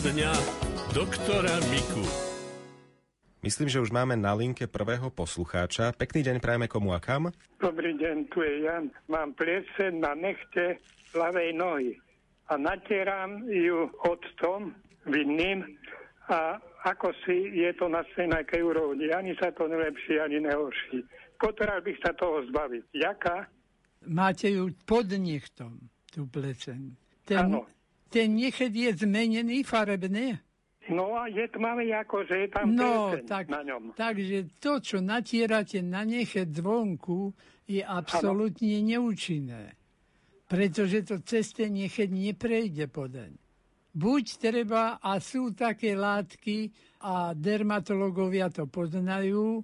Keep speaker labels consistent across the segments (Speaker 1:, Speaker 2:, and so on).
Speaker 1: dňa doktora Miku.
Speaker 2: Myslím, že už máme na linke prvého poslucháča. Pekný deň prajeme komu a kam?
Speaker 3: Dobrý deň, tu je Jan. Mám pliese na nechte ľavej nohy a natieram ju octom vinným a ako si je to na stejnakej úrovni. Ani sa to nelepší, ani nehorší. Potreboval bych sa toho zbaviť. Jaká?
Speaker 4: Máte ju pod nechtom, tú pleceň. Ten,
Speaker 3: Áno.
Speaker 4: Ten nechet je zmenený farebne.
Speaker 3: No a je tmavý ako, že je tam
Speaker 4: No, tak,
Speaker 3: na ňom.
Speaker 4: takže to, čo natierate na nechet zvonku, je absolútne neúčinné. Pretože to cez ten nechet neprejde podeň. Buď treba, a sú také látky, a dermatológovia to poznajú,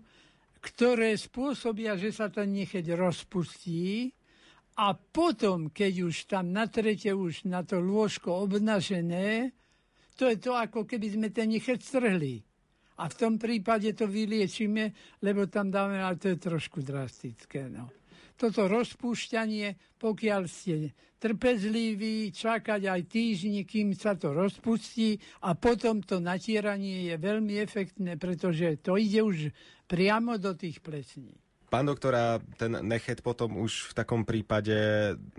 Speaker 4: ktoré spôsobia, že sa ten nechet rozpustí a potom, keď už tam natrete už na to lôžko obnažené, to je to, ako keby sme ten nechet strhli. A v tom prípade to vyliečíme, lebo tam dáme, ale to je trošku drastické. No. Toto rozpúšťanie, pokiaľ ste trpezliví, čakať aj týždni, kým sa to rozpustí a potom to natieranie je veľmi efektné, pretože to ide už priamo do tých plesní.
Speaker 2: Pán doktora, ten nechet potom už v takom prípade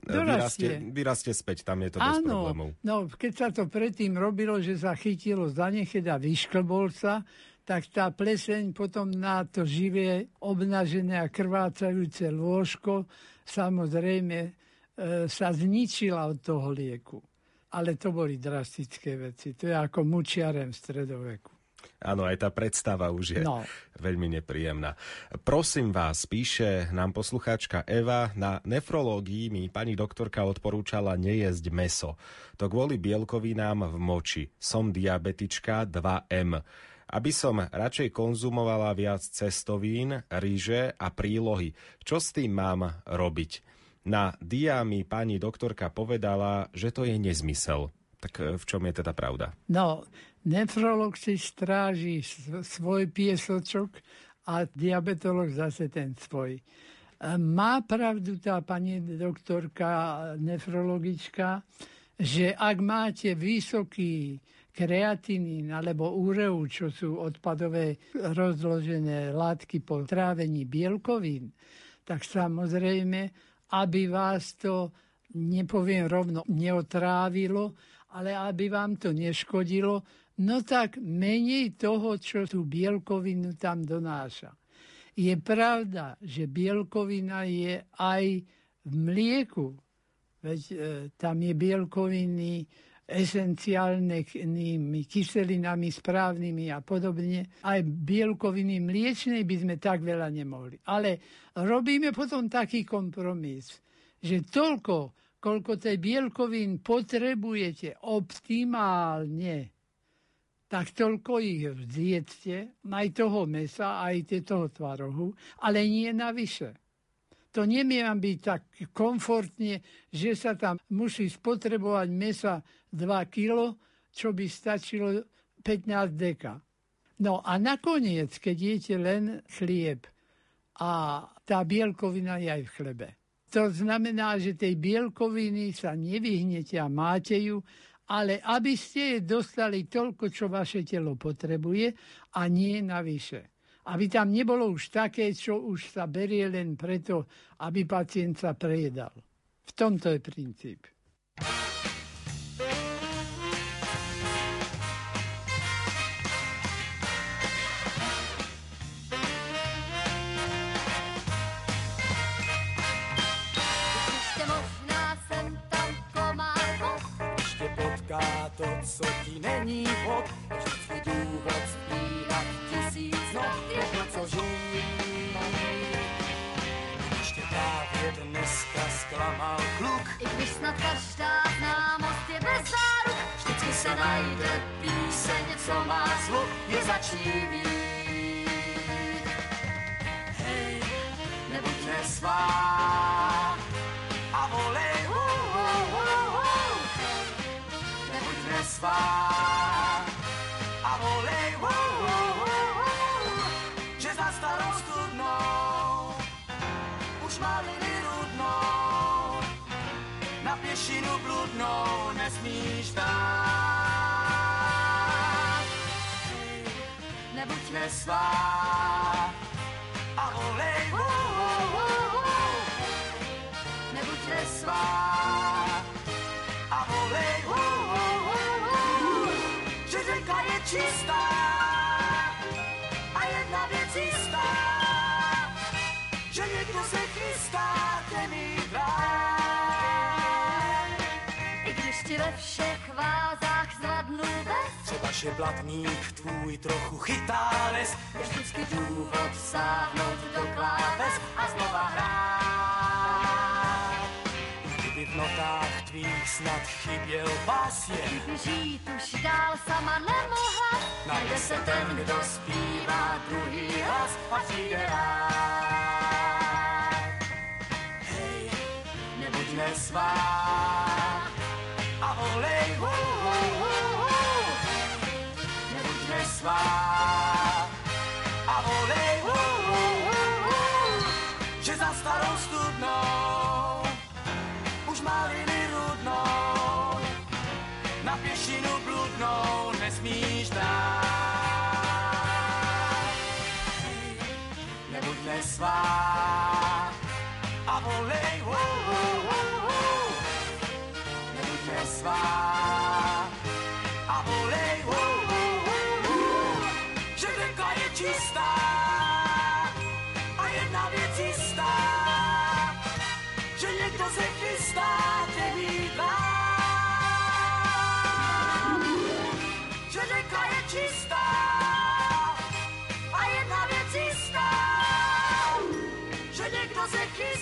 Speaker 4: Dorastie.
Speaker 2: vyrastie, vyrastie späť, tam je to bez problémov.
Speaker 4: no keď sa to predtým robilo, že sa chytilo za nechet a vyšklbol sa, tak tá pleseň potom na to živé, obnažené a krvácajúce lôžko samozrejme e, sa zničila od toho lieku. Ale to boli drastické veci. To je ako mučiarem v stredoveku.
Speaker 2: Áno, aj tá predstava už je
Speaker 4: No.
Speaker 2: veľmi nepríjemná. Prosím vás, píše nám poslucháčka Eva, na nefrológii mi pani doktorka odporúčala nejesť meso. To kvôli bielkovinám v moči. Som diabetička 2M. Aby som radšej konzumovala viac cestovín, ríže a prílohy. Čo s tým mám robiť? Na dia mi pani doktorka povedala, že to je nezmysel. Tak e, v čom je teda pravda?
Speaker 4: No, nefrolog si stráži svoj piesočok a diabetolog zase ten svoj. E, Má pravdu tá pani doktorka nefrologička, že ak máte vysoký kreatinín alebo ureu, čo sú odpadové rozložené látky po trávení bielkovín, tak samozrejme, aby vás to, nepoviem rovno, neotrávilo, ale aby vám to neškodilo, no tak menej toho, čo tú bielkovinu tam donáša. Je pravda, že bielkovina je aj v mlieku, veď e, tam je bielkoviny esenciálnymi kyselinami správnymi a podobne. Aj bielkoviny mliečnej by sme tak veľa nemohli. Ale robíme potom taký kompromis, že toľko, koľko tej bielkovín potrebujete optimálne, tak toľko ich zjedzte, aj toho mesa, aj toho tvarohu, ale nie navyše. To nemie byť tak komfortne, že sa tam musí spotrebovať mesa 2 kg, čo by stačilo 15 deka. No a nakoniec, keď jete len chlieb a tá bielkovina je aj v chlebe. To znamená, že tej bielkoviny sa nevyhnete a máte ju, ale aby ste dostali toľko, čo vaše telo potrebuje a nie navyše. Aby tam nebolo už také, čo už sa berie len preto, aby pacient sa prejedal. V tomto je princíp.
Speaker 5: Není je vždycky důvod zpívat tisíc not, je to, co žijí. Ještě právě dneska zklamal kluk,
Speaker 6: i když snad každá známost je bez záruk,
Speaker 5: vždycky se najde píseň, co má zvuk, je začni vít. Hej, nebuď nesvá, na pěšinu bludnou nesmíš dát.
Speaker 6: nebuď
Speaker 5: nesvá. A volej, oh, oh,
Speaker 6: nebuď nesvá.
Speaker 5: A oh. že řeka je čistá. A jedna věc jistá, že někdo se
Speaker 6: Ti ve všech vázách zvadnu bez,
Speaker 5: Třeba že blatník tvůj trochu chytá les,
Speaker 6: je vždycky důvod sáhnout do kláves a znova hrát.
Speaker 5: kdyby v notách tvých snad chyběl pas je.
Speaker 6: Kdyby žít už dál sama nemohla,
Speaker 5: Najde se ten, kdo zpívá druhý hlas a přijde Nebuď že někdo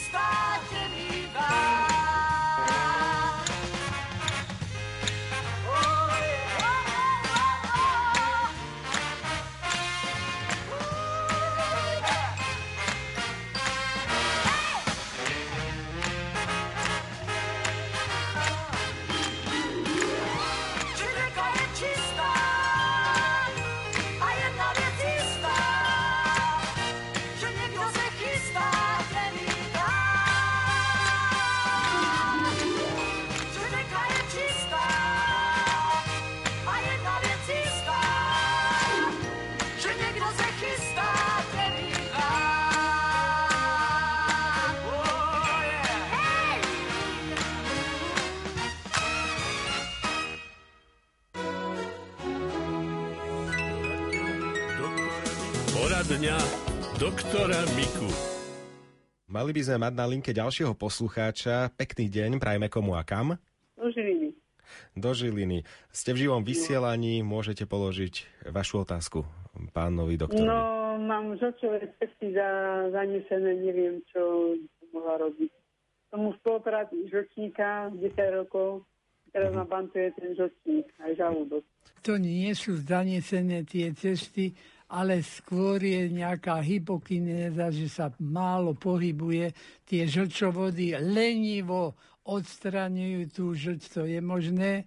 Speaker 1: Miku.
Speaker 2: Mali by sme mať na linke ďalšieho poslucháča. Pekný deň, prajme komu a kam?
Speaker 7: Do Žiliny.
Speaker 2: Do Žiliny. Ste v živom vysielaní, môžete položiť vašu otázku pánovi doktorovi.
Speaker 7: No, mám žlčové cesty za, zanesené, neviem, čo mohla robiť. Som už po operácii žlčníka 10 rokov, teraz ma bantuje ten žlčník, aj žalúdok.
Speaker 4: To nie sú zanesené tie cesty, ale skôr je nejaká hypokinéza, že sa málo pohybuje. Tie žlčovody lenivo odstraňujú tú žlč, to je možné,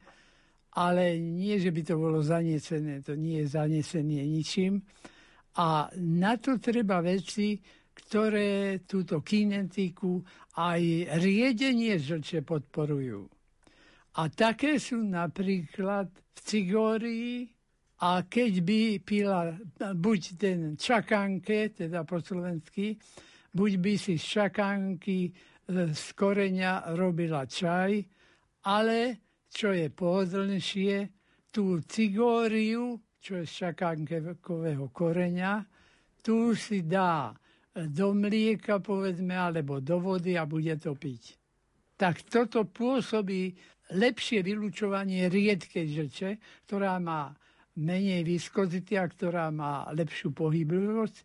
Speaker 4: ale nie, že by to bolo zanesené, to nie je zanesenie ničím. A na to treba veci, ktoré túto kinetiku aj riedenie žlče podporujú. A také sú napríklad v cigórii, a keď by pila buď ten čakánke, teda po slovensky, buď by si z čakánky e, z koreňa robila čaj, ale čo je pohodlnejšie, tú cigóriu, čo je z čakánkového koreňa, tu si dá do mlieka, povedzme, alebo do vody a bude to piť. Tak toto pôsobí lepšie vylúčovanie riedkej žlče, ktorá má menej viskozity a ktorá má lepšiu pohyblivosť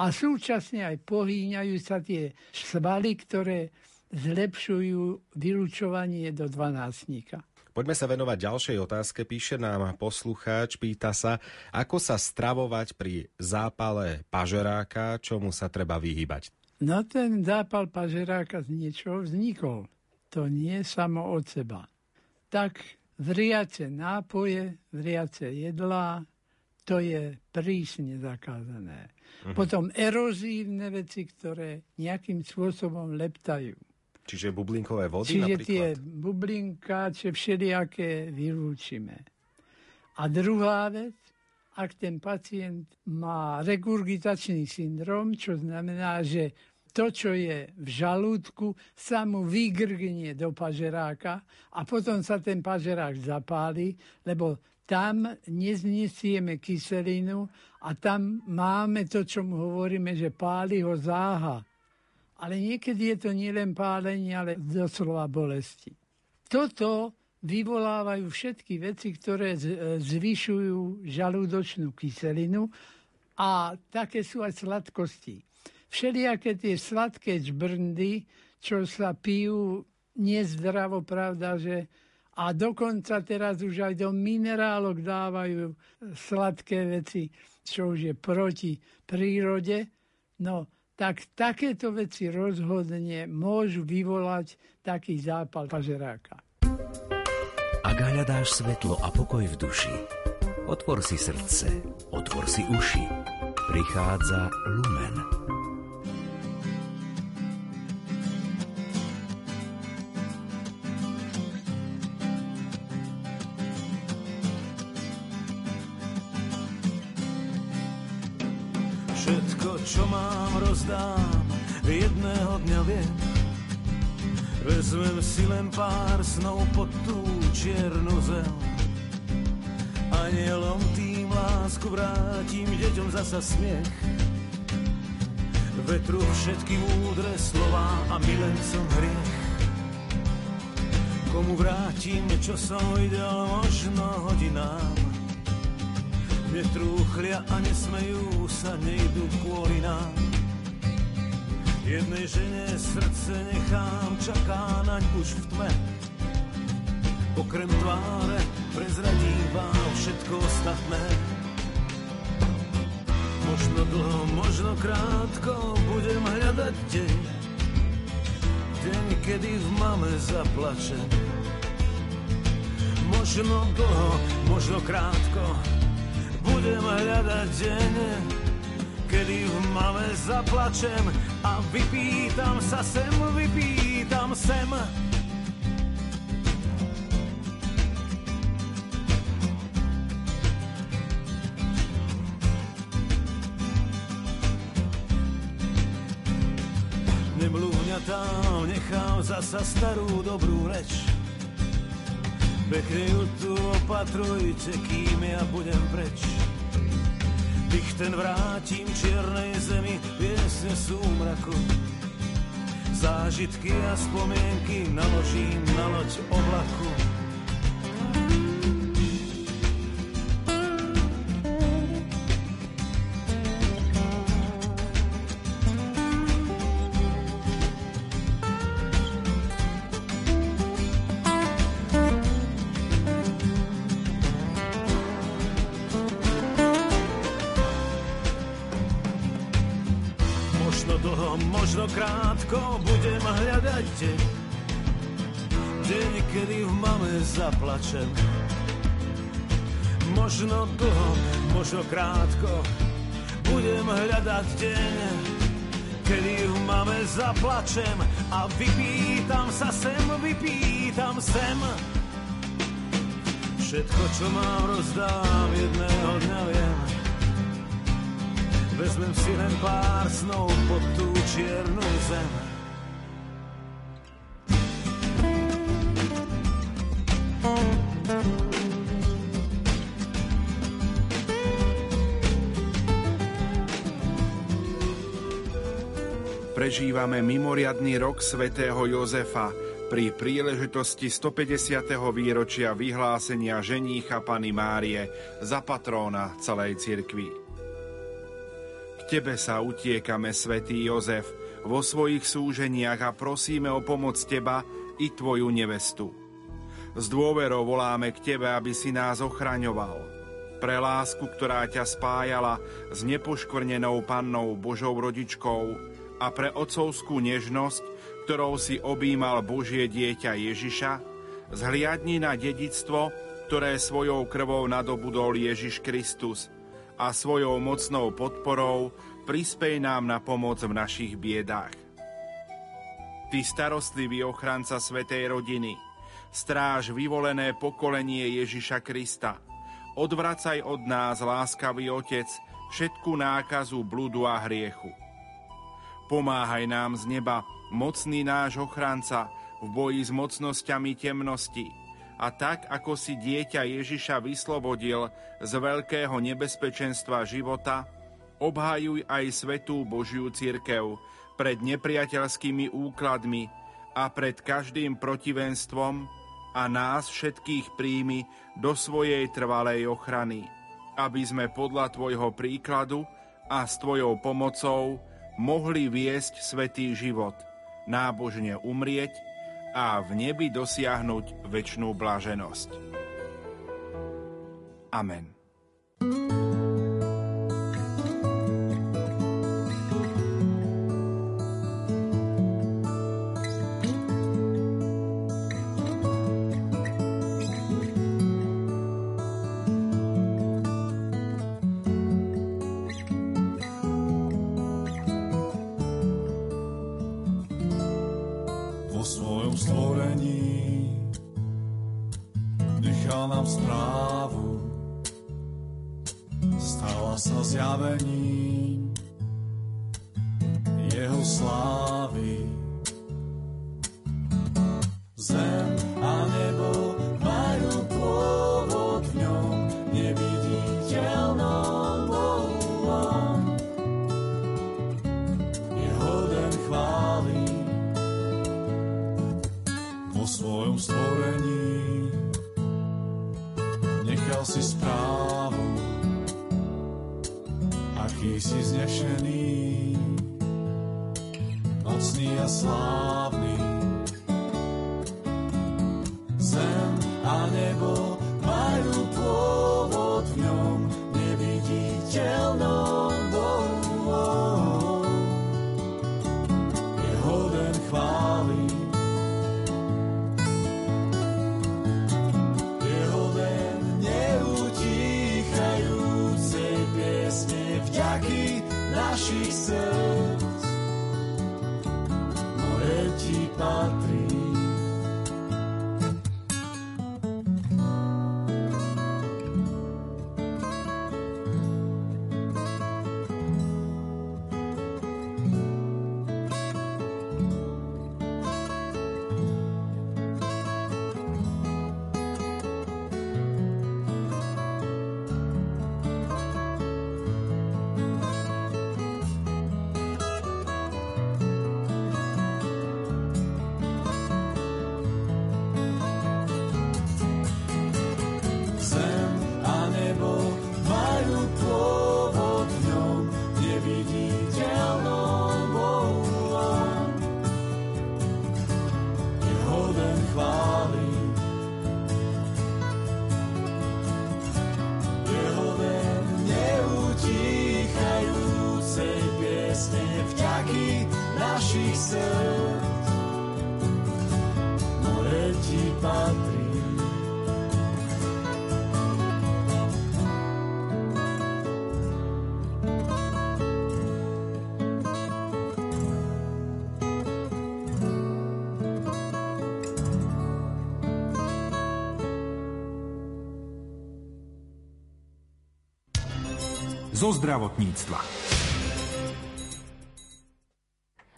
Speaker 4: a súčasne aj pohýňajú sa tie svaly, ktoré zlepšujú vylúčovanie do dvanáctnika.
Speaker 2: Poďme sa venovať ďalšej otázke. Píše nám poslucháč, pýta sa, ako sa stravovať pri zápale pažeráka, čomu sa treba vyhybať.
Speaker 4: No ten zápal pažeráka z niečoho vznikol. To nie samo od seba. Tak vriace nápoje, vriace jedlá, to je prísne zakázané. Uh-huh. Potom erózívne veci, ktoré nejakým spôsobom leptajú.
Speaker 2: Čiže bublinkové vody
Speaker 4: Čiže
Speaker 2: napríklad?
Speaker 4: tie bublinkáče všelijaké vylúčime. A druhá vec, ak ten pacient má regurgitačný syndrom, čo znamená, že to, čo je v žalúdku, sa mu vygrgnie do pažeráka a potom sa ten pažerák zapáli, lebo tam neznesieme kyselinu a tam máme to, čo mu hovoríme, že páli ho záha. Ale niekedy je to nielen pálenie, ale doslova bolesti. Toto vyvolávajú všetky veci, ktoré zvyšujú žalúdočnú kyselinu a také sú aj sladkosti. Všelijaké tie sladké čbrndy, čo sa pijú nezdravo, pravda, že a dokonca teraz už aj do minerálok dávajú sladké veci, čo už je proti prírode. No, tak takéto veci rozhodne môžu vyvolať taký zápal pažeráka.
Speaker 8: Ak hľadáš svetlo a pokoj v duši, otvor si srdce, otvor si uši. Prichádza Lumen.
Speaker 9: Rozdám, jedného dňa viem, Vezmem si len pár snov pod tú čiernu zem. Anielom tým lásku vrátim, deťom zasa smiech. Vetru všetky múdre slova a milencom hriech. Komu vrátim, čo som videl možno hodinám. Netrúchlia a nesmejú sa, nejdu kvôli nám Jednej žene srdce nechám, čaká naň už v tme. Okrem tváre prezradí vám všetko ostatné. Možno dlho, možno krátko budem hľadať deň. Deň, kedy v mame zaplačem. Možno dlho, možno krátko budem hľadať deň, kedy v mame zaplačem a vypýtam sa sem, vypýtam sem. tam nechám zasa starú dobrú reč. Pekne ju tu opatrujte, kým ja budem preč ten vrátim čiernej zemi piesne súmraku. Zážitky a spomienky naložím na loď oblaku. Hľadať deň, kedy v mame zaplačem. Možno dlho, možno krátko budem hľadať deň, kedy v mame zaplačem a vypýtam sa sem, vypýtam sem. Všetko, čo mám, rozdám, jedného dňa viem, Vezmem si len pár snov pod tú čiernu zem.
Speaker 10: Prežívame mimoriadný rok svätého Jozefa pri príležitosti 150. výročia vyhlásenia ženícha Pany Márie za patróna celej cirkvi. Tebe sa utiekame, svätý Jozef, vo svojich súženiach a prosíme o pomoc Teba i Tvoju nevestu. S dôverou voláme k Tebe, aby si nás ochraňoval. Pre lásku, ktorá ťa spájala s nepoškvrnenou pannou Božou rodičkou a pre otcovskú nežnosť, ktorou si objímal Božie dieťa Ježiša, zhliadni na dedictvo, ktoré svojou krvou nadobudol Ježiš Kristus – a svojou mocnou podporou prispej nám na pomoc v našich biedách. Ty starostlivý ochranca Svetej rodiny, stráž vyvolené pokolenie Ježiša Krista,
Speaker 11: Odvracaj od nás, láskavý Otec, všetku nákazu, bludu a hriechu. Pomáhaj nám z neba, mocný náš ochranca, v boji s mocnosťami temnosti. A tak, ako si dieťa Ježiša vyslobodil z veľkého nebezpečenstva života, obhajuj aj svetú Božiu církev pred nepriateľskými úkladmi a pred každým protivenstvom a nás všetkých príjmi do svojej trvalej ochrany, aby sme podľa Tvojho príkladu a s Tvojou pomocou mohli viesť svetý život, nábožne umrieť a v nebi dosiahnuť väčšnú bláženosť. Amen.
Speaker 12: Zo zdravotníctva.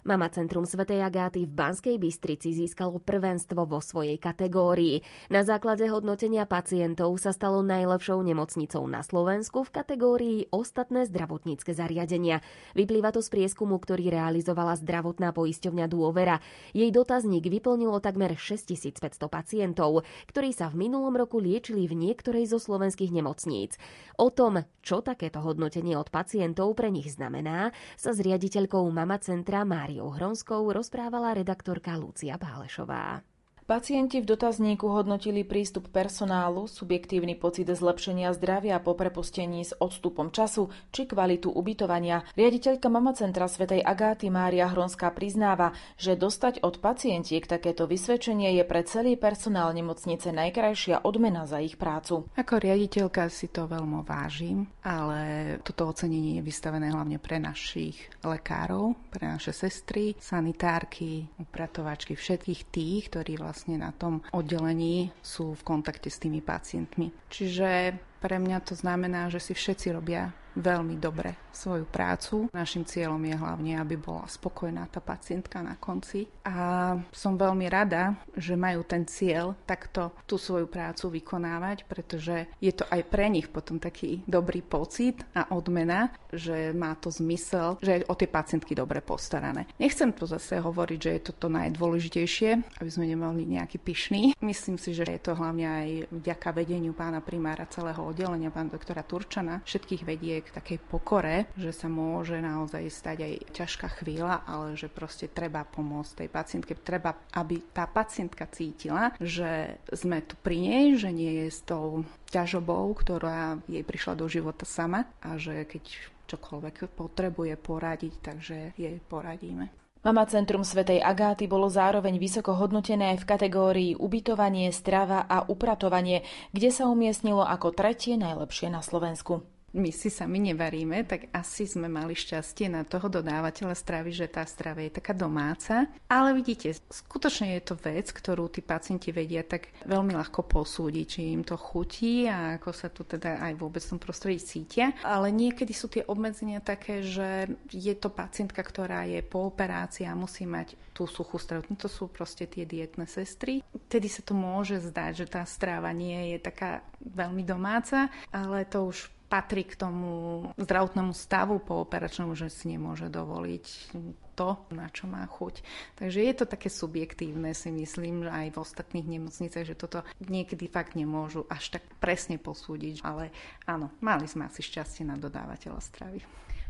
Speaker 13: Mama Centrum Svetej Agáty v Banskej Bystrici získalo prvenstvo vo svojej kategórii. Na základe hodnotenia pacientov sa stalo najlepšou nemocnicou na Slovensku v kategórii Ostatné zdravotnícke zariadenia. Vyplýva to z prieskumu, ktorý realizovala zdravotná poisťovňa Dôvera. Jej dotazník vyplnilo takmer 6500 pacientov, ktorí sa v minulom roku liečili v niektorej zo slovenských nemocníc. O tom, čo takéto hodnotenie od pacientov pre nich znamená, sa s riaditeľkou Mama Centra Máriou Máriou Hronskou rozprávala redaktorka Lucia Bálešová.
Speaker 14: Pacienti v dotazníku hodnotili prístup personálu, subjektívny pocit zlepšenia zdravia po prepustení s odstupom času či kvalitu ubytovania. Riaditeľka Mama Centra Svetej Agáty Mária Hronská priznáva, že dostať od pacientiek takéto vysvedčenie je pre celý personál nemocnice najkrajšia odmena za ich prácu.
Speaker 15: Ako riaditeľka si to veľmi vážim, ale toto ocenenie je vystavené hlavne pre našich lekárov, pre naše sestry, sanitárky, upratovačky, všetkých tých, ktorí vlastne vlastne na tom oddelení sú v kontakte s tými pacientmi. Čiže Pre mňa to znamená, že si všetci robia veľmi dobre svoju prácu. Našim cieľom je hlavne, aby bola spokojná tá pacientka na konci. A som veľmi rada, že majú ten cieľ takto tú svoju prácu vykonávať, pretože je to aj pre nich potom taký dobrý pocit a odmena, že má to zmysel, že je o tie pacientky dobre postarané. Nechcem to zase hovoriť, že je to to najdôležitejšie, aby sme nemali nejaký pyšný. Myslím si, že je to hlavne aj vďaka vedeniu pána primára celého oddelenia, pána doktora Turčana, všetkých vedie k takej pokore, že sa môže naozaj stať aj ťažká chvíľa, ale že proste treba pomôcť tej pacientke. Treba, aby tá pacientka cítila, že sme tu pri nej, že nie je s tou ťažobou, ktorá jej prišla do života sama a že keď čokoľvek potrebuje poradiť, takže jej poradíme.
Speaker 14: Mama Centrum Svetej Agáty bolo zároveň vysoko hodnotené v kategórii ubytovanie, strava a upratovanie, kde sa umiestnilo ako tretie najlepšie na Slovensku
Speaker 15: my si sami nevaríme, tak asi sme mali šťastie na toho dodávateľa stravy, že tá strava je taká domáca. Ale vidíte, skutočne je to vec, ktorú tí pacienti vedia tak veľmi ľahko posúdiť, či im to chutí a ako sa tu teda aj vôbec v tom prostredí cítia. Ale niekedy sú tie obmedzenia také, že je to pacientka, ktorá je po operácii a musí mať tú suchú stravu. No to sú proste tie dietné sestry. Tedy sa to môže zdať, že tá strava nie je taká veľmi domáca, ale to už patrí k tomu zdravotnému stavu po operačnom, že si nemôže dovoliť to, na čo má chuť. Takže je to také subjektívne, si myslím, že aj v ostatných nemocniciach, že toto niekedy fakt nemôžu až tak presne posúdiť. Ale áno, mali sme asi šťastie na dodávateľa stravy.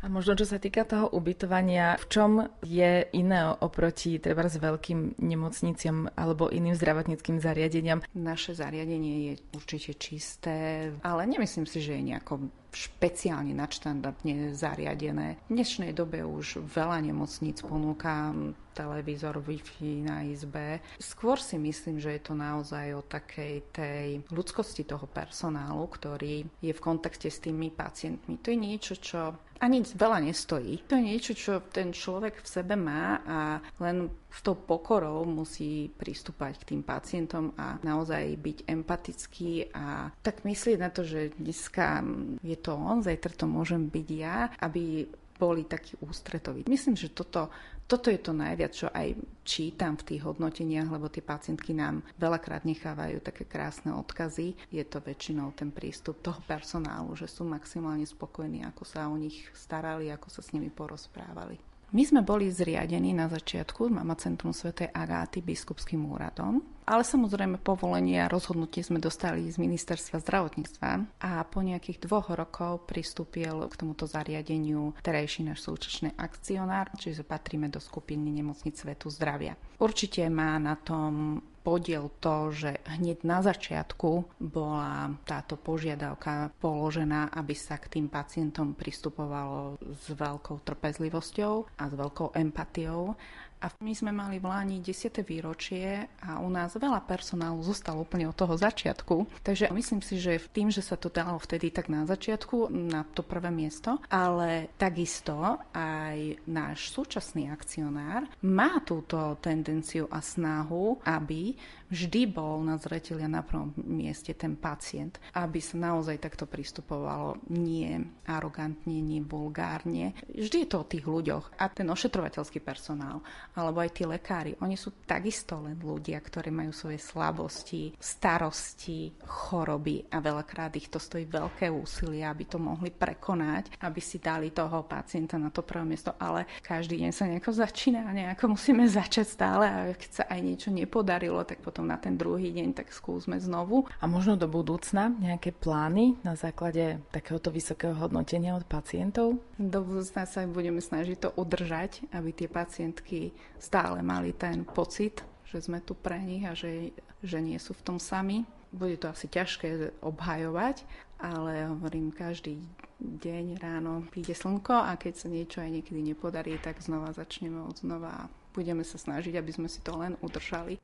Speaker 14: A možno čo sa týka toho ubytovania, v čom je iné oproti treba s veľkým nemocniciam alebo iným zdravotníckým zariadeniam?
Speaker 15: Naše zariadenie je určite čisté, ale nemyslím si, že je nejako špeciálne nadštandardne zariadené. V dnešnej dobe už veľa nemocníc ponúka televízor, Wi-Fi na izbe. Skôr si myslím, že je to naozaj o takej tej ľudskosti toho personálu, ktorý je v kontakte s tými pacientmi. To je niečo, čo ani veľa nestojí. To je niečo, čo ten človek v sebe má a len s tou pokorou musí pristúpať k tým pacientom a naozaj byť empatický a tak myslieť na to, že dneska je to on, zajtra to môžem byť ja, aby boli takí ústretoví. Myslím, že toto, toto je to najviac, čo aj čítam v tých hodnoteniach, lebo tie pacientky nám veľakrát nechávajú také krásne odkazy. Je to väčšinou ten prístup toho personálu, že sú maximálne spokojní, ako sa o nich starali, ako sa s nimi porozprávali. My sme boli zriadení na začiatku Mama Centrum Sv. Agáty biskupským úradom, ale samozrejme povolenie a rozhodnutie sme dostali z ministerstva zdravotníctva a po nejakých dvoch rokov pristúpil k tomuto zariadeniu terajší náš súčasný akcionár, čiže patríme do skupiny nemocnic Svetu zdravia. Určite má na tom podiel to, že hneď na začiatku bola táto požiadavka položená, aby sa k tým pacientom pristupovalo s veľkou trpezlivosťou a s veľkou empatiou a my sme mali v Láni 10. výročie a u nás veľa personálu zostalo úplne od toho začiatku. Takže myslím si, že tým, že sa to dalo vtedy tak na začiatku, na to prvé miesto, ale takisto aj náš súčasný akcionár má túto tendenciu a snahu, aby vždy bol na zreteli na prvom mieste ten pacient, aby sa naozaj takto pristupovalo nie arogantne, nie vulgárne. Vždy je to o tých ľuďoch a ten ošetrovateľský personál, alebo aj tí lekári, oni sú takisto len ľudia, ktorí majú svoje slabosti, starosti, choroby a veľakrát ich to stojí veľké úsilie, aby to mohli prekonať, aby si dali toho pacienta na to prvé miesto, ale každý deň sa nejako začína a nejako musíme začať stále a keď sa aj niečo nepodarilo, tak potom na ten druhý deň, tak skúsme znovu.
Speaker 14: A možno do budúcna nejaké plány na základe takéhoto vysokého hodnotenia od pacientov?
Speaker 15: Do budúcna sa budeme snažiť to udržať, aby tie pacientky stále mali ten pocit, že sme tu pre nich a že, že nie sú v tom sami. Bude to asi ťažké obhajovať, ale hovorím, každý deň ráno príde slnko a keď sa niečo aj niekedy nepodarí, tak znova začneme od znova a budeme sa snažiť, aby sme si to len udržali.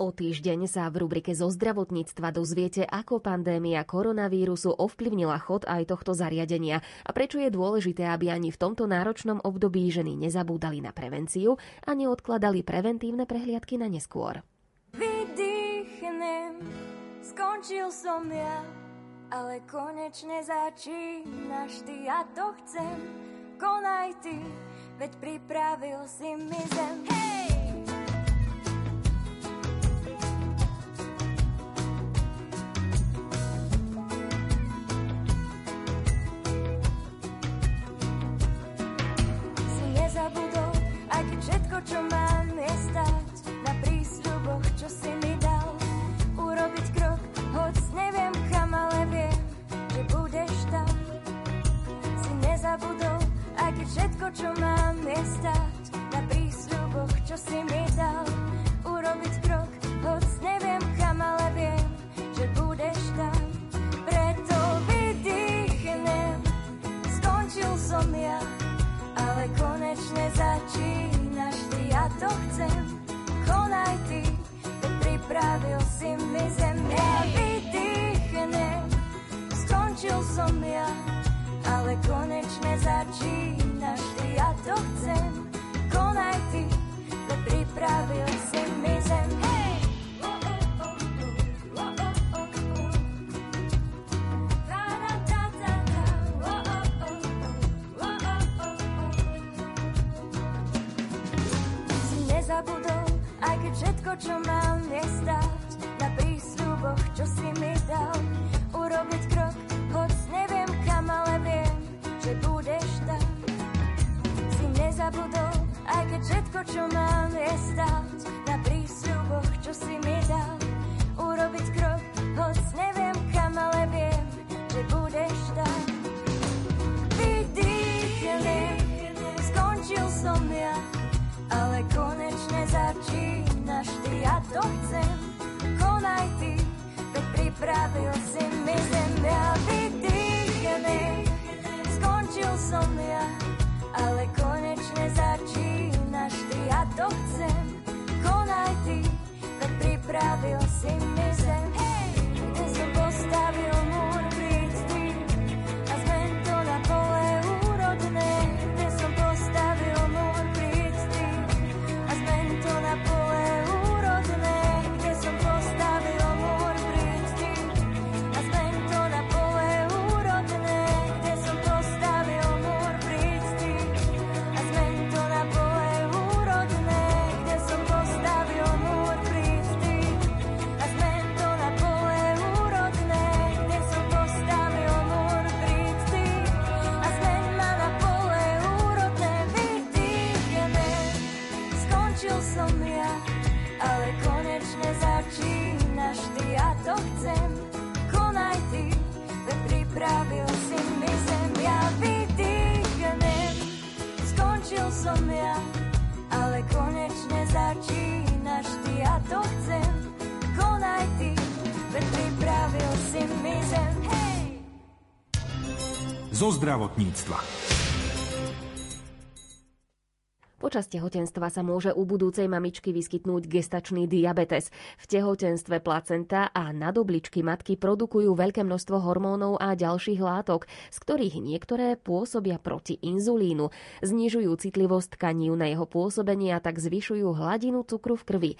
Speaker 13: O týždeň sa v rubrike zo zdravotníctva dozviete, ako pandémia koronavírusu ovplyvnila chod aj tohto zariadenia a prečo je dôležité, aby ani v tomto náročnom období ženy nezabúdali na prevenciu a neodkladali preventívne prehliadky na neskôr.
Speaker 6: Vydýchnem, skončil som ja
Speaker 16: ale konečne začínaš ty, ja to chcem, konaj ty, veď pripravil si mi zem. Hej! Zem, ja vydýchnem, skončil som ja, ale konečne začínaš ja to chcem. Konaj ty, veď pripravil si mi zem, hej! Si nezabudol, aj keď všetko, čo mám, je čo si mi dal. Urobiť veď pripravil si mi zem, ja vydýchnem, skončil som ja, ale
Speaker 12: Zo zdravotníctva.
Speaker 13: Počas tehotenstva sa môže u budúcej mamičky vyskytnúť gestačný diabetes. V tehotenstve placenta a nadobličky matky produkujú veľké množstvo hormónov a ďalších látok, z ktorých niektoré pôsobia proti inzulínu, znižujú citlivosť tkaní na jeho pôsobenie a tak zvyšujú hladinu cukru v krvi.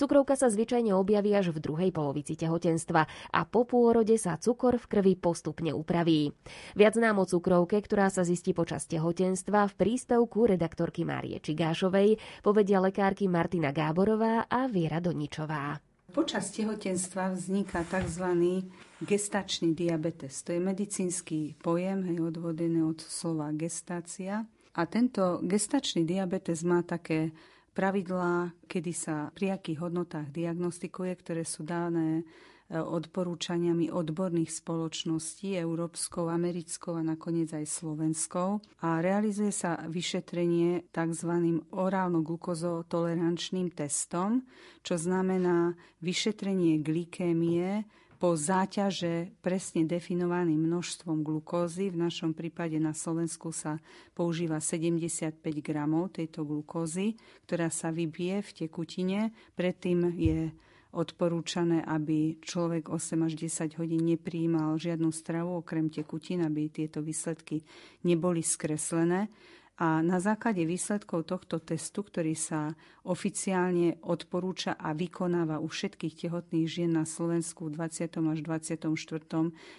Speaker 13: Cukrovka sa zvyčajne objaví až v druhej polovici tehotenstva a po pôrode sa cukor v krvi postupne upraví. Viac nám o cukrovke, ktorá sa zistí počas tehotenstva v príspevku redaktorky Márie Čigášovej, povedia lekárky Martina Gáborová a Viera Doničová.
Speaker 17: Počas tehotenstva vzniká tzv. gestačný diabetes. To je medicínsky pojem, hej, odvodený od slova gestácia. A tento gestačný diabetes má také pravidlá, kedy sa pri akých hodnotách diagnostikuje, ktoré sú dané odporúčaniami odborných spoločností, európskou, americkou a nakoniec aj slovenskou. A realizuje sa vyšetrenie tzv. orálno-glukozotolerančným testom, čo znamená vyšetrenie glikémie po záťaže presne definovaným množstvom glukózy. V našom prípade na Slovensku sa používa 75 gramov tejto glukózy, ktorá sa vybije v tekutine. Predtým je odporúčané, aby človek 8 až 10 hodín nepríjimal žiadnu stravu okrem tekutín, aby tieto výsledky neboli skreslené. a na základe výsledkov tohto testu, ktorý sa oficiálne odporúča a vykonáva u všetkých tehotných žien na Slovensku v 20. až 24.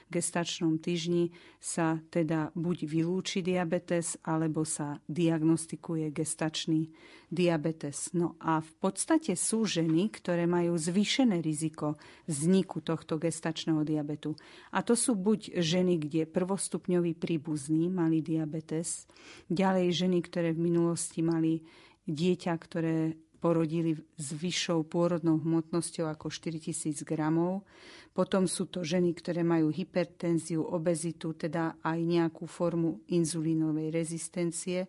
Speaker 17: gestačnom týždni, sa teda buď vylúči diabetes, alebo sa diagnostikuje gestačný diabetes. No a v podstate sú ženy, ktoré majú zvýšené riziko vzniku tohto gestačného diabetu. A to sú buď ženy, kde prvostupňový príbuzný mali diabetes, ďalej ženy, ktoré v minulosti mali dieťa, ktoré porodili s vyššou pôrodnou hmotnosťou ako 4000 gramov. Potom sú to ženy, ktoré majú hypertenziu, obezitu, teda aj nejakú formu inzulínovej rezistencie.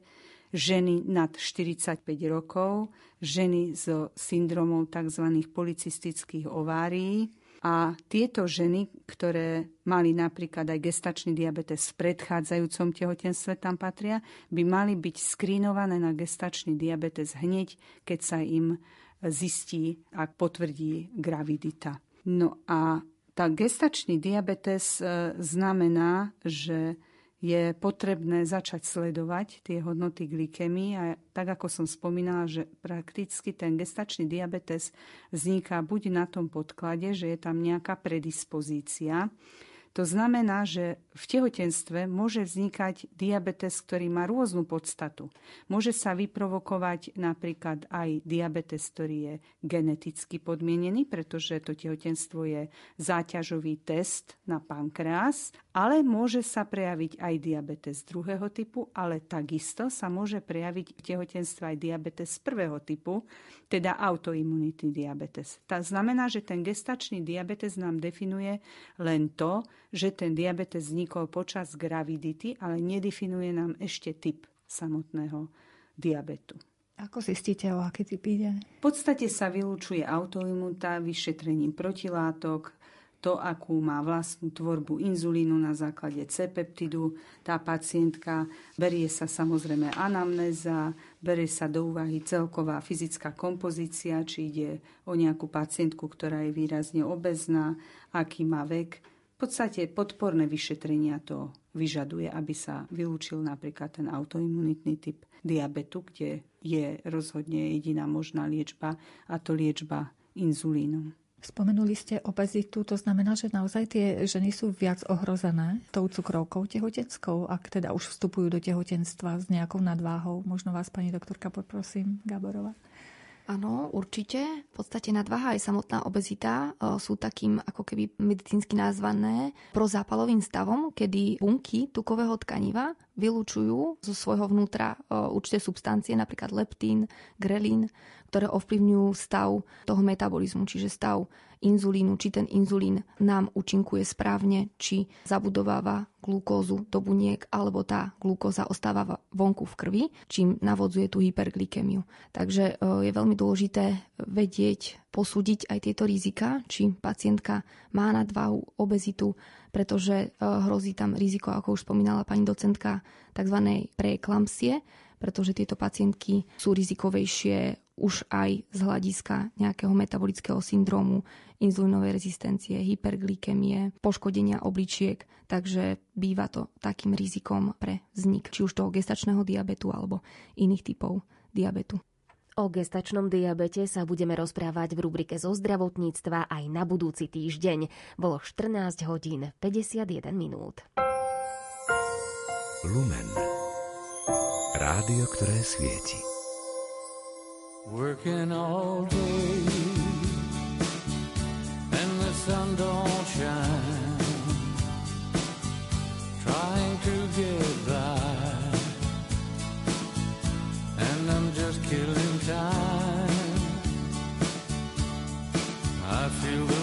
Speaker 17: Ženy nad 45 rokov, ženy so syndromom tzv. policistických ovárií, a tieto ženy, ktoré mali napríklad aj gestačný diabetes v predchádzajúcom tehotenstve tam patria, by mali byť skrínované na gestačný diabetes hneď, keď sa im zistí a potvrdí gravidita. No a tá gestačný diabetes e, znamená, že je potrebné začať sledovať tie hodnoty glykemy a tak ako som spomínala, že prakticky ten gestačný diabetes vzniká buď na tom podklade, že je tam nejaká predispozícia, to znamená, že v tehotenstve môže vznikať diabetes, ktorý má rôznu podstatu. Môže sa vyprovokovať napríklad aj diabetes, ktorý je geneticky podmienený, pretože to tehotenstvo je záťažový test na pankreas, ale môže sa prejaviť aj diabetes druhého typu, ale takisto sa môže prejaviť v tehotenstve aj diabetes prvého typu, teda autoimunitný diabetes. To znamená, že ten gestačný diabetes nám definuje len to, že ten diabetes vznikol počas gravidity, ale nedefinuje nám ešte typ samotného diabetu.
Speaker 18: Ako zistíte, o aký typ ide?
Speaker 17: V podstate sa vylúčuje autoimunita vyšetrením protilátok, to, akú má vlastnú tvorbu inzulínu na základe C-peptidu. Tá pacientka berie sa samozrejme anamnéza, berie sa do úvahy celková fyzická kompozícia, či ide o nejakú pacientku, ktorá je výrazne obezná, aký má vek podstate podporné vyšetrenia to vyžaduje, aby sa vylúčil napríklad ten autoimunitný typ diabetu, kde je rozhodne jediná možná liečba a to liečba inzulínom.
Speaker 18: Spomenuli ste obezitu, to znamená, že naozaj tie ženy sú viac ohrozené tou cukrovkou tehotenskou, ak teda už vstupujú do tehotenstva s nejakou nadváhou. Možno vás, pani doktorka, poprosím, Gaborová.
Speaker 19: Áno, určite. V podstate nadváha aj samotná obezita e, sú takým ako keby medicínsky nazvané prozápalovým stavom, kedy bunky tukového tkaniva vylúčujú zo svojho vnútra e, určité substancie, napríklad leptín, grelín, ktoré ovplyvňujú stav toho metabolizmu, čiže stav inzulínu, či ten inzulín nám účinkuje správne, či zabudováva glukózu do buniek, alebo tá glukóza ostáva vonku v krvi, čím navodzuje tú hyperglykemiu. Takže e, je veľmi dôležité vedieť, posúdiť aj tieto rizika, či pacientka má nadvahu, obezitu, pretože e, hrozí tam riziko, ako už spomínala pani docentka, tzv. preeklampsie, pretože tieto pacientky sú rizikovejšie už aj z hľadiska nejakého metabolického syndrómu, inzulínovej rezistencie, hyperglykemie, poškodenia obličiek, takže býva to takým rizikom pre vznik či už toho gestačného diabetu alebo iných typov diabetu.
Speaker 13: O gestačnom diabete sa budeme rozprávať v rubrike zo zdravotníctva aj na budúci týždeň. Bolo 14 hodín 51 minút.
Speaker 8: Lumen. Rádio, ktoré svieti.
Speaker 9: Working all day and the sun don't shine. Trying to get by, and I'm just killing time. I feel the